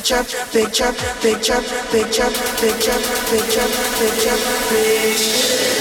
picture, picture, picture, picture, picture, picture, picture, picture.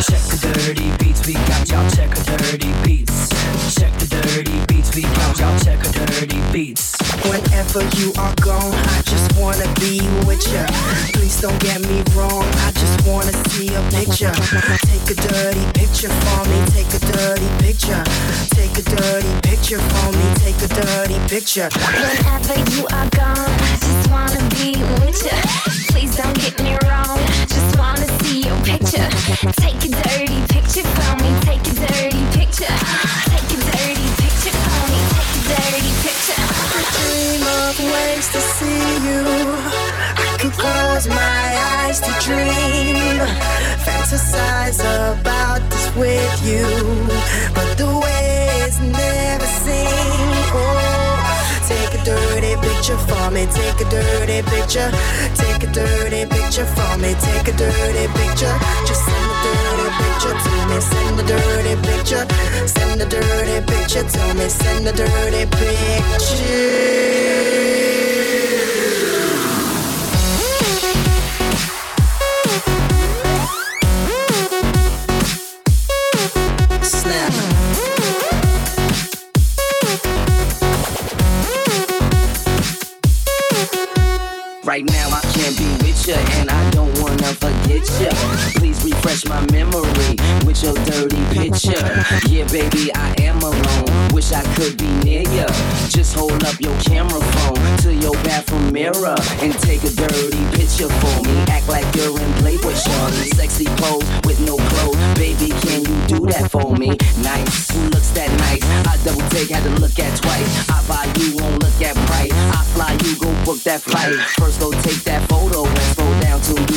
Check the dirty beats we got, y'all check the dirty beats. Check the dirty beats we got, y'all check the dirty beats. Whenever you are gone, I wanna be with ya. Please don't get me wrong, I just wanna see a picture. Take a dirty picture for me, take a dirty picture. Take a dirty picture for me, take a dirty picture. Whenever you are gone, I just wanna be with ya. Please don't get me wrong, just wanna see your picture. Take a dirty picture for me, take a dirty picture. To see you. I could close my eyes to dream, fantasize about this with you. But the way is never seen. Oh, take a dirty picture for me. Take a dirty picture. Take a dirty picture for me. Take a dirty picture. Just send a dirty picture to me. Send a dirty picture. Send a dirty picture to me. Send a dirty picture. Right now I can't be with ya, and I don't wanna forget ya. Refresh my memory with your dirty picture. Yeah, baby, I am alone. Wish I could be near ya. Just hold up your camera phone to your bathroom mirror and take a dirty picture for me. Act like you're in Playboy Shorty. Sexy pose with no clothes. Baby, can you do that for me? Nice. Who looks that nice? I double take, had to look at twice. I buy you, won't look at price. I fly you, go book that flight. First go take that photo and scroll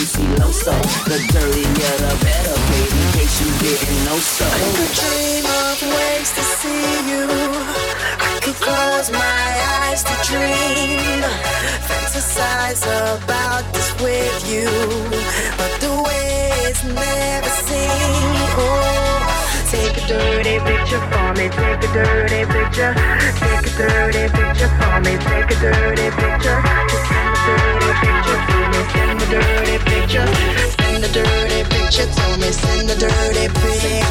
down till you see Loso. The dirtier the better, baby, in case you didn't know so. I could dream of ways to see you. I could close my eyes to dream, fantasize about this with you. But the way it's never seen. Oh, take a dirty picture for me. Take a dirty picture. Take a dirty picture for me. Take a dirty picture. Just send a dirty picture dirty picture. Send a dirty picture to me. Send a dirty picture.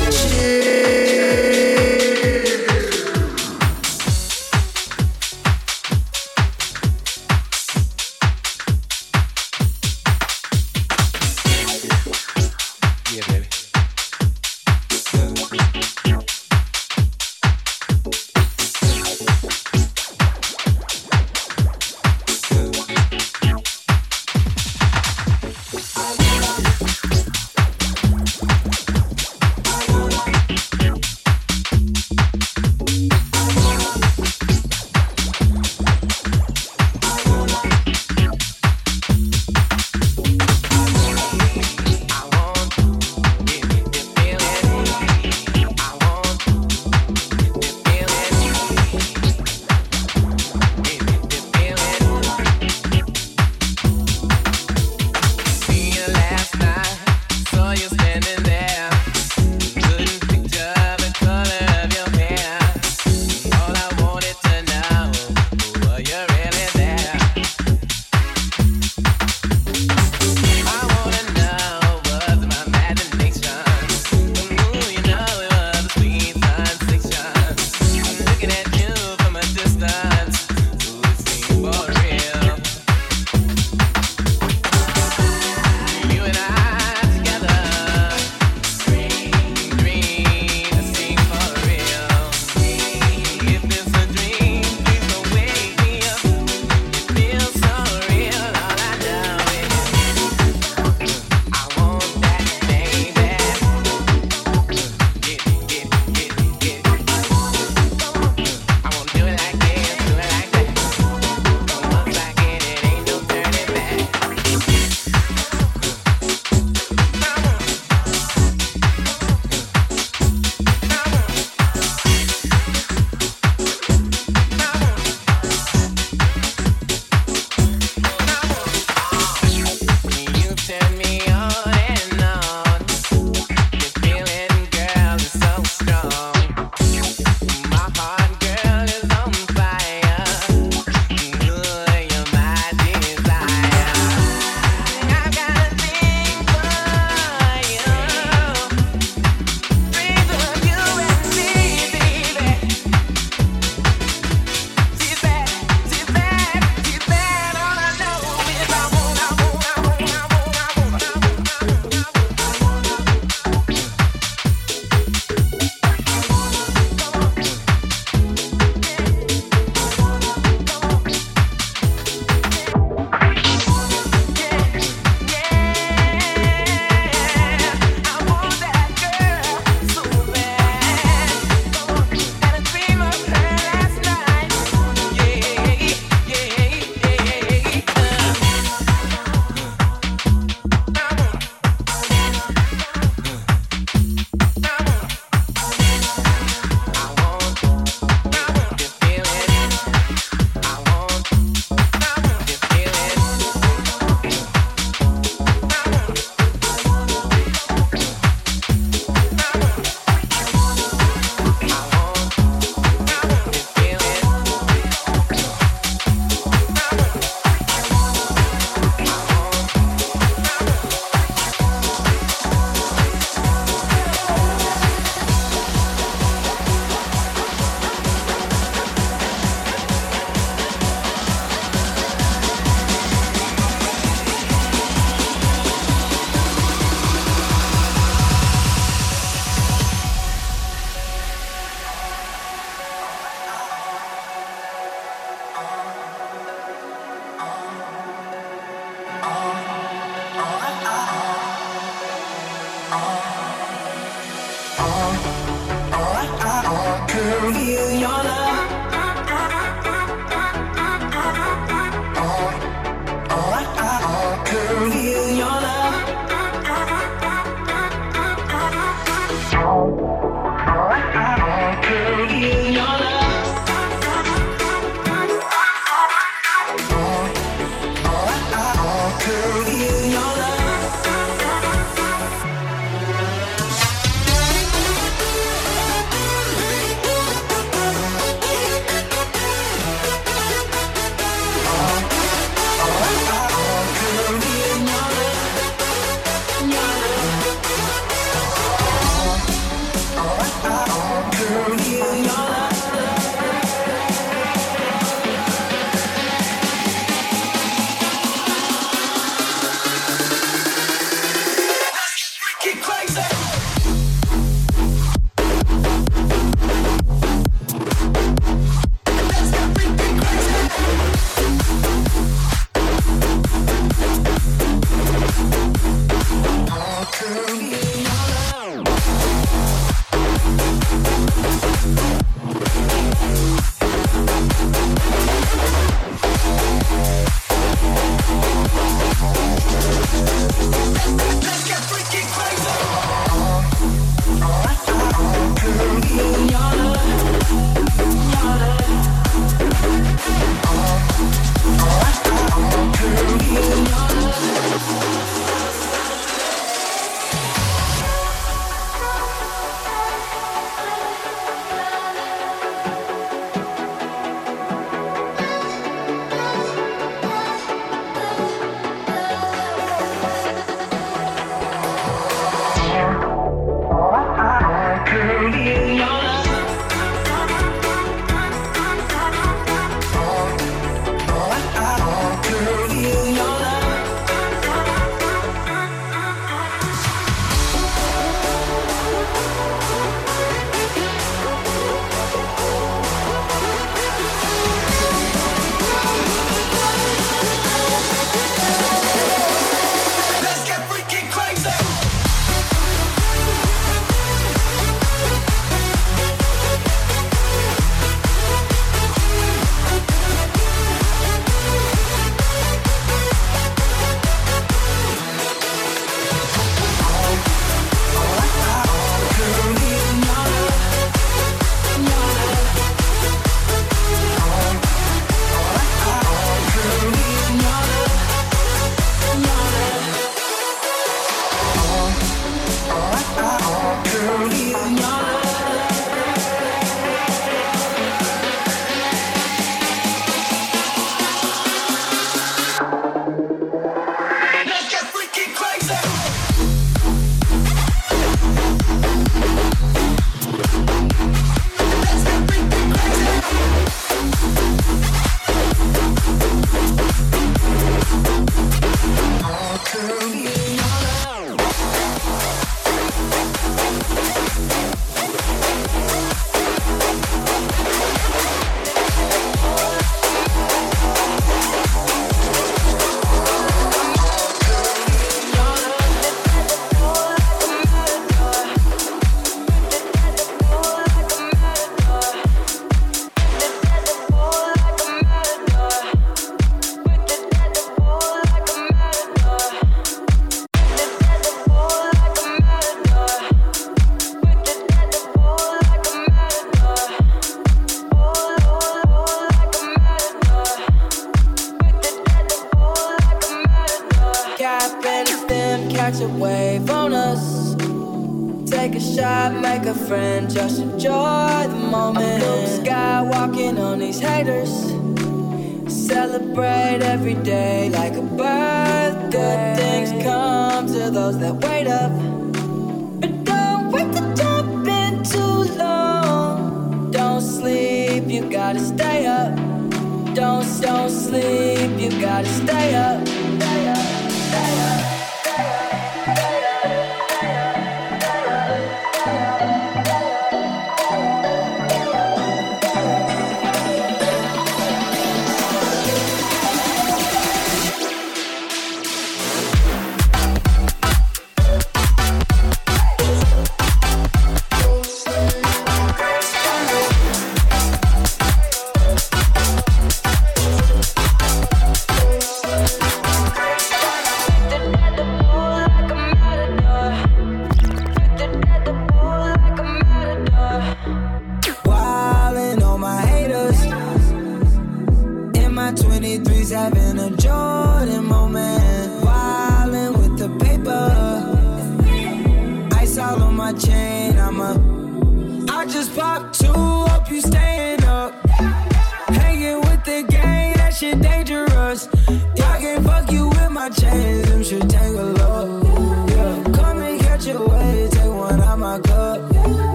Oh.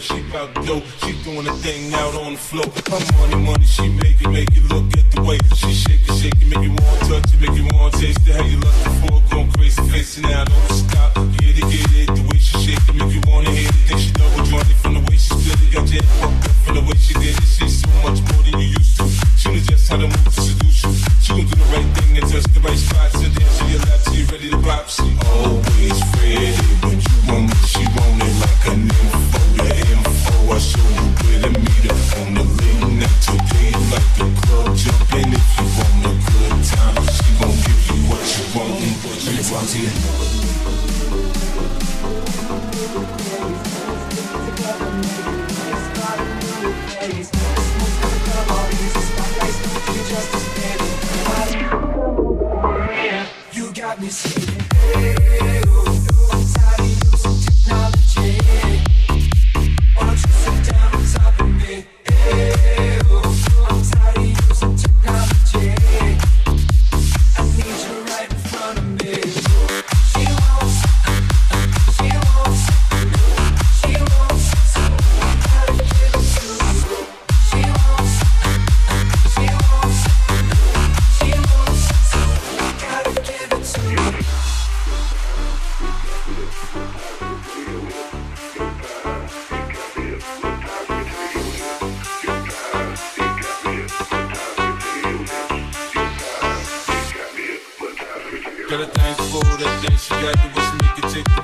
she bout dope. She doing a thing out on the floor. Her money, money, she make it, make it look at the way she shake it, shake it, make you want to touch it, make you want to taste it. How you love before, going crazy, facing out, don't stop. Get it, get it, the way she shake it, make you want to hit it. Think she double money from the way she split it, got you fucked up from the way she did it. She's so much more than you used to. She knows just how to move.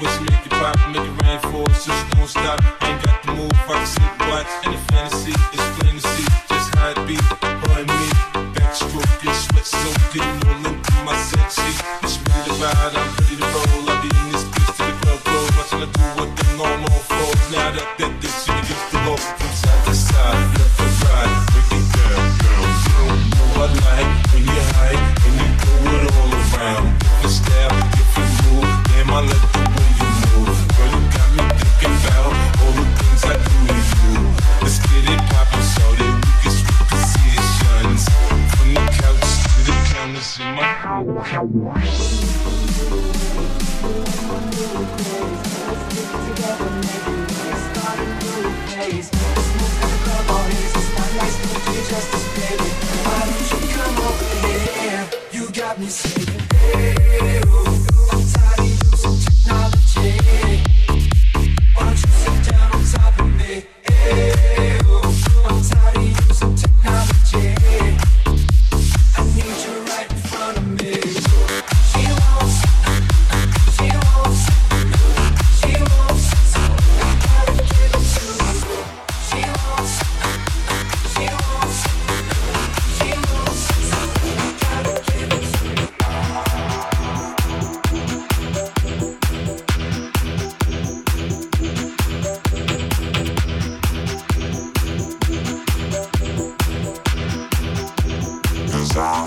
Make it pop, make it rain for us, just don't stop. Ain't got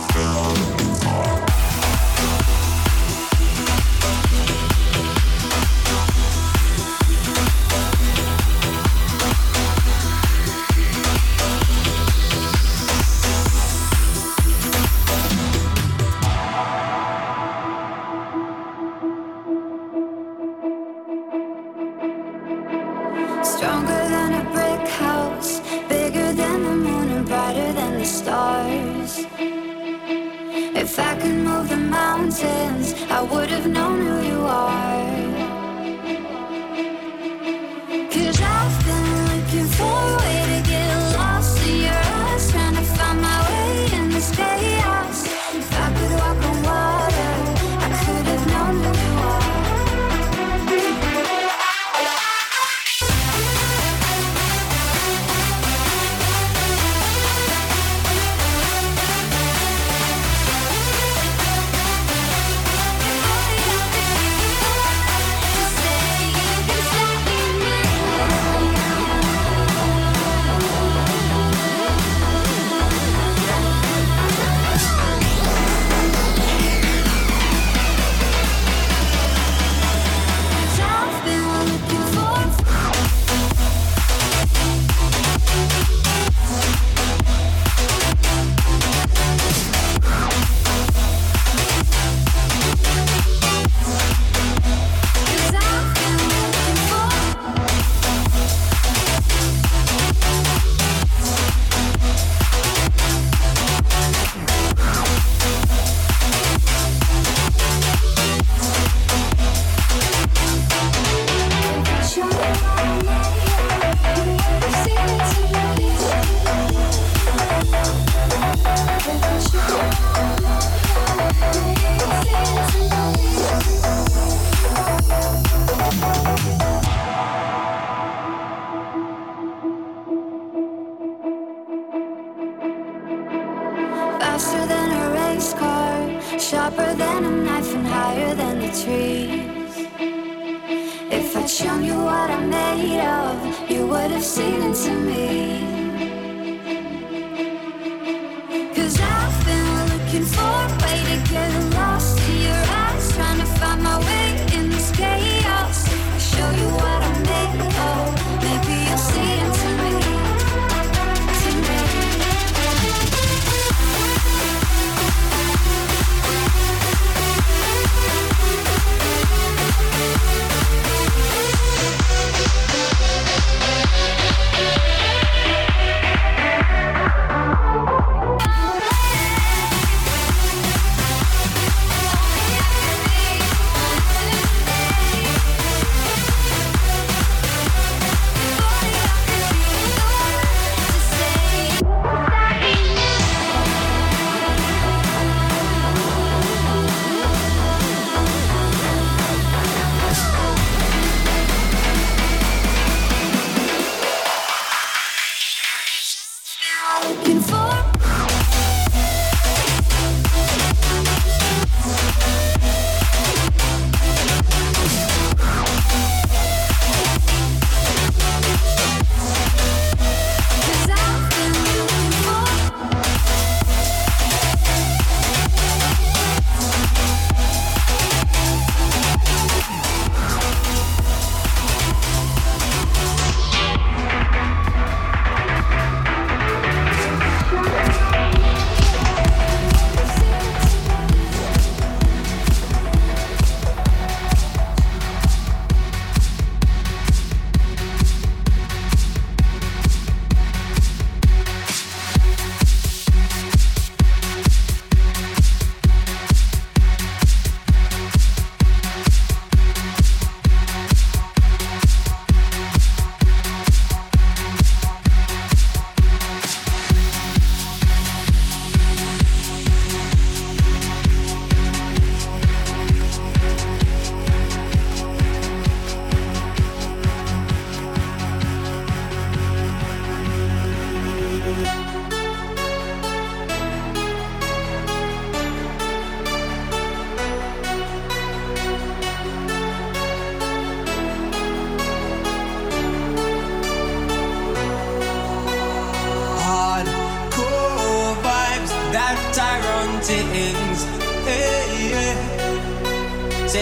feel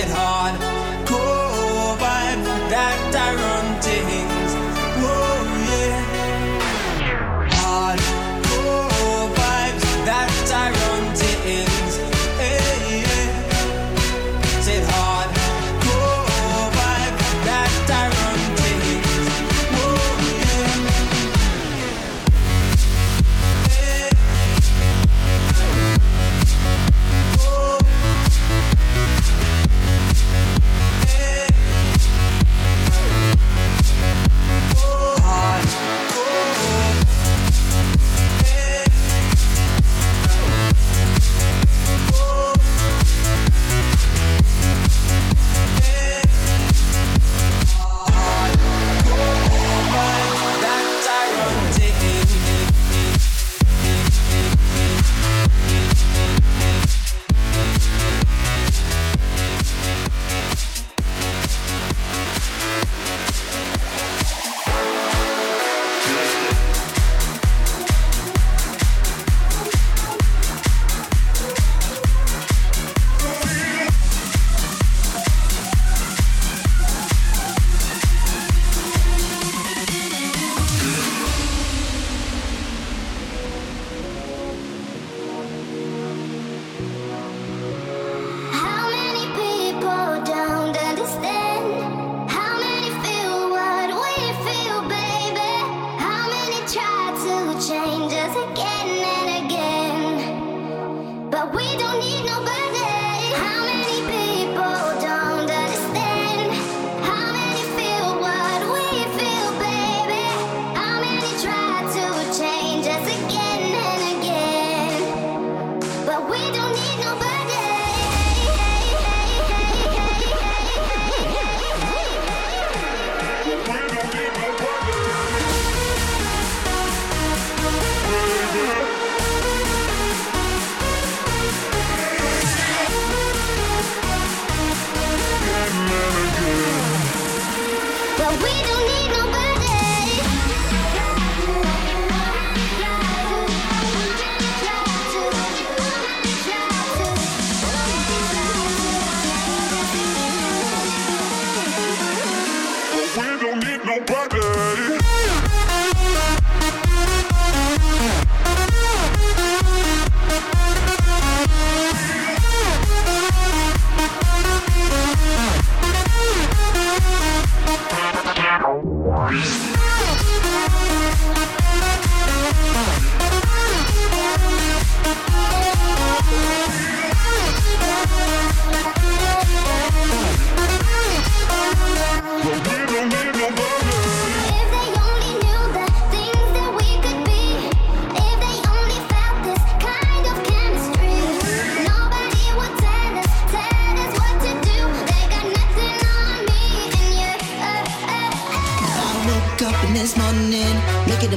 yeah.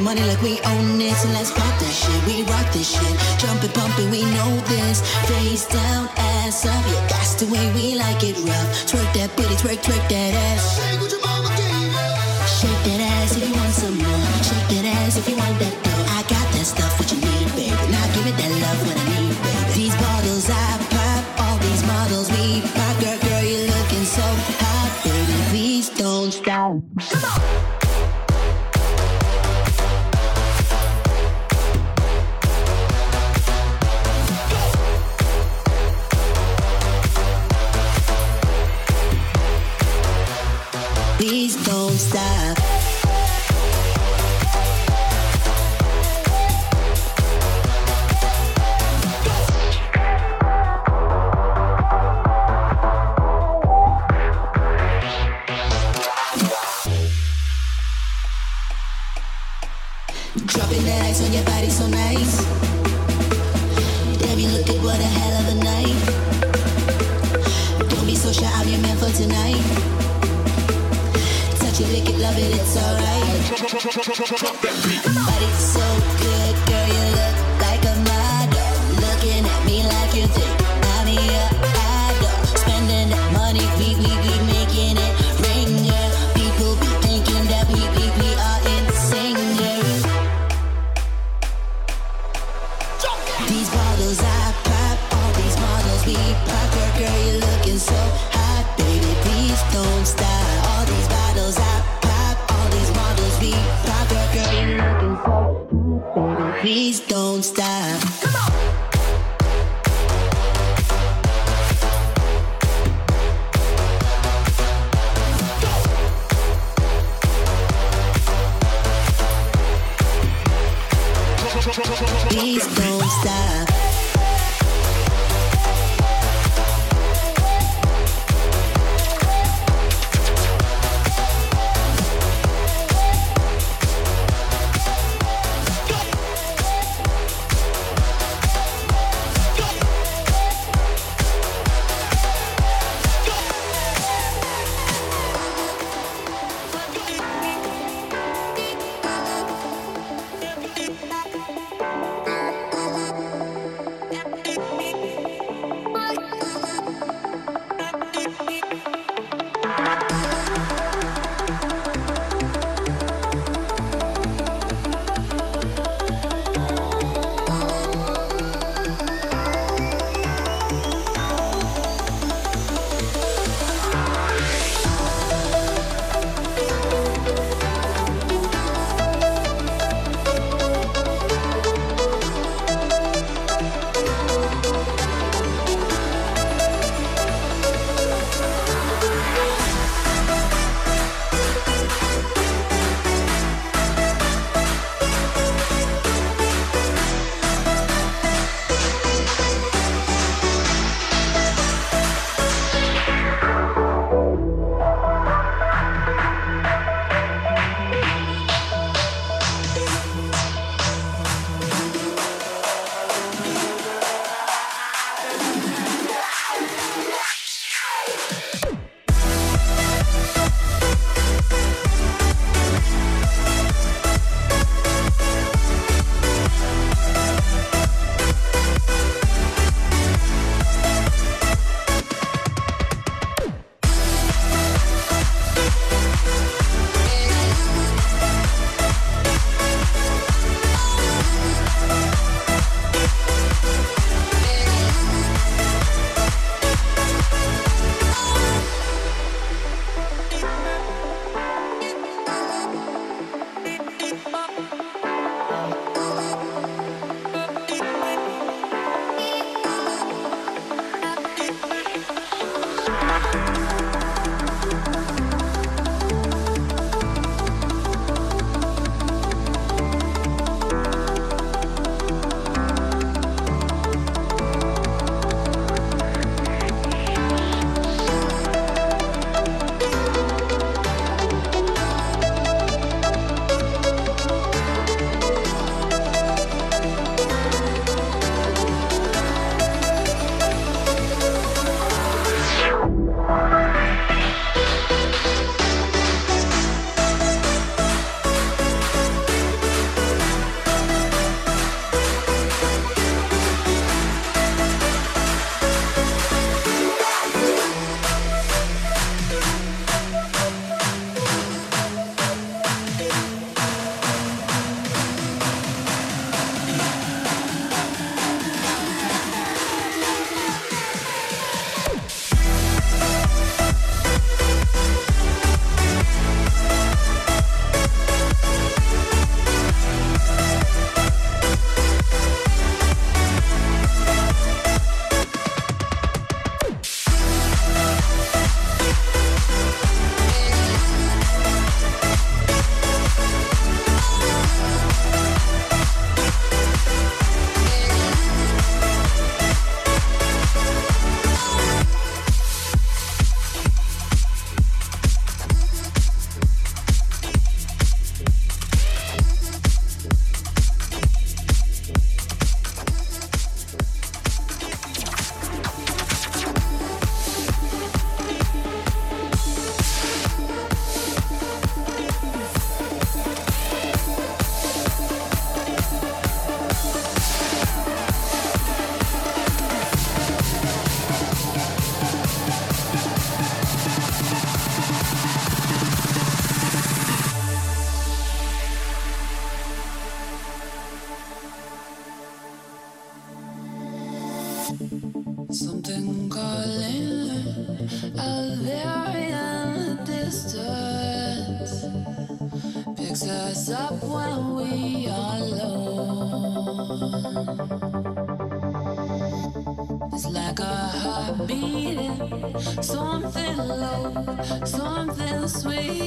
money like we own it. So let's pop this shit. We rock this shit. Jumping, pumping, we know this. Face down, ass up. Yeah, that's the way we like it rough. Twerk that booty, twerk, twerk that ass. Something sweet.